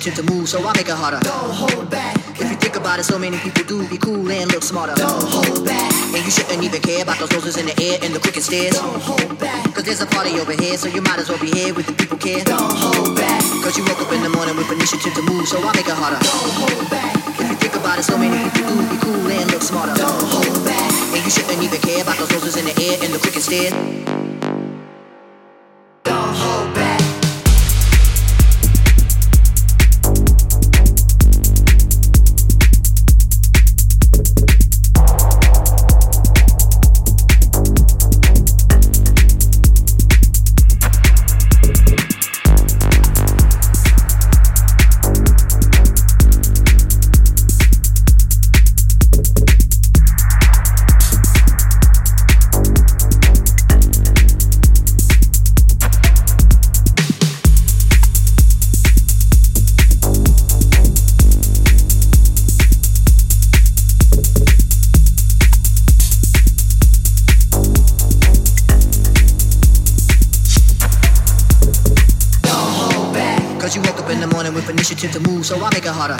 to move, so I make it harder. Don't hold back. If you think about it, so many people do be cool and look smarter. Don't hold back. And you shouldn't even care about those roses in the air and the crooked stairs. Don't hold back. Cause there's a party over here, so you might as well be here with the people care. Don't hold back. Cause you woke up in the morning with initiative to move, so I make it harder. Don't hold back. If you think about it, so many people do be cool and look smarter. Don't hold back. And you shouldn't even care about those roses in the air and the crooked stairs. So I make it harder.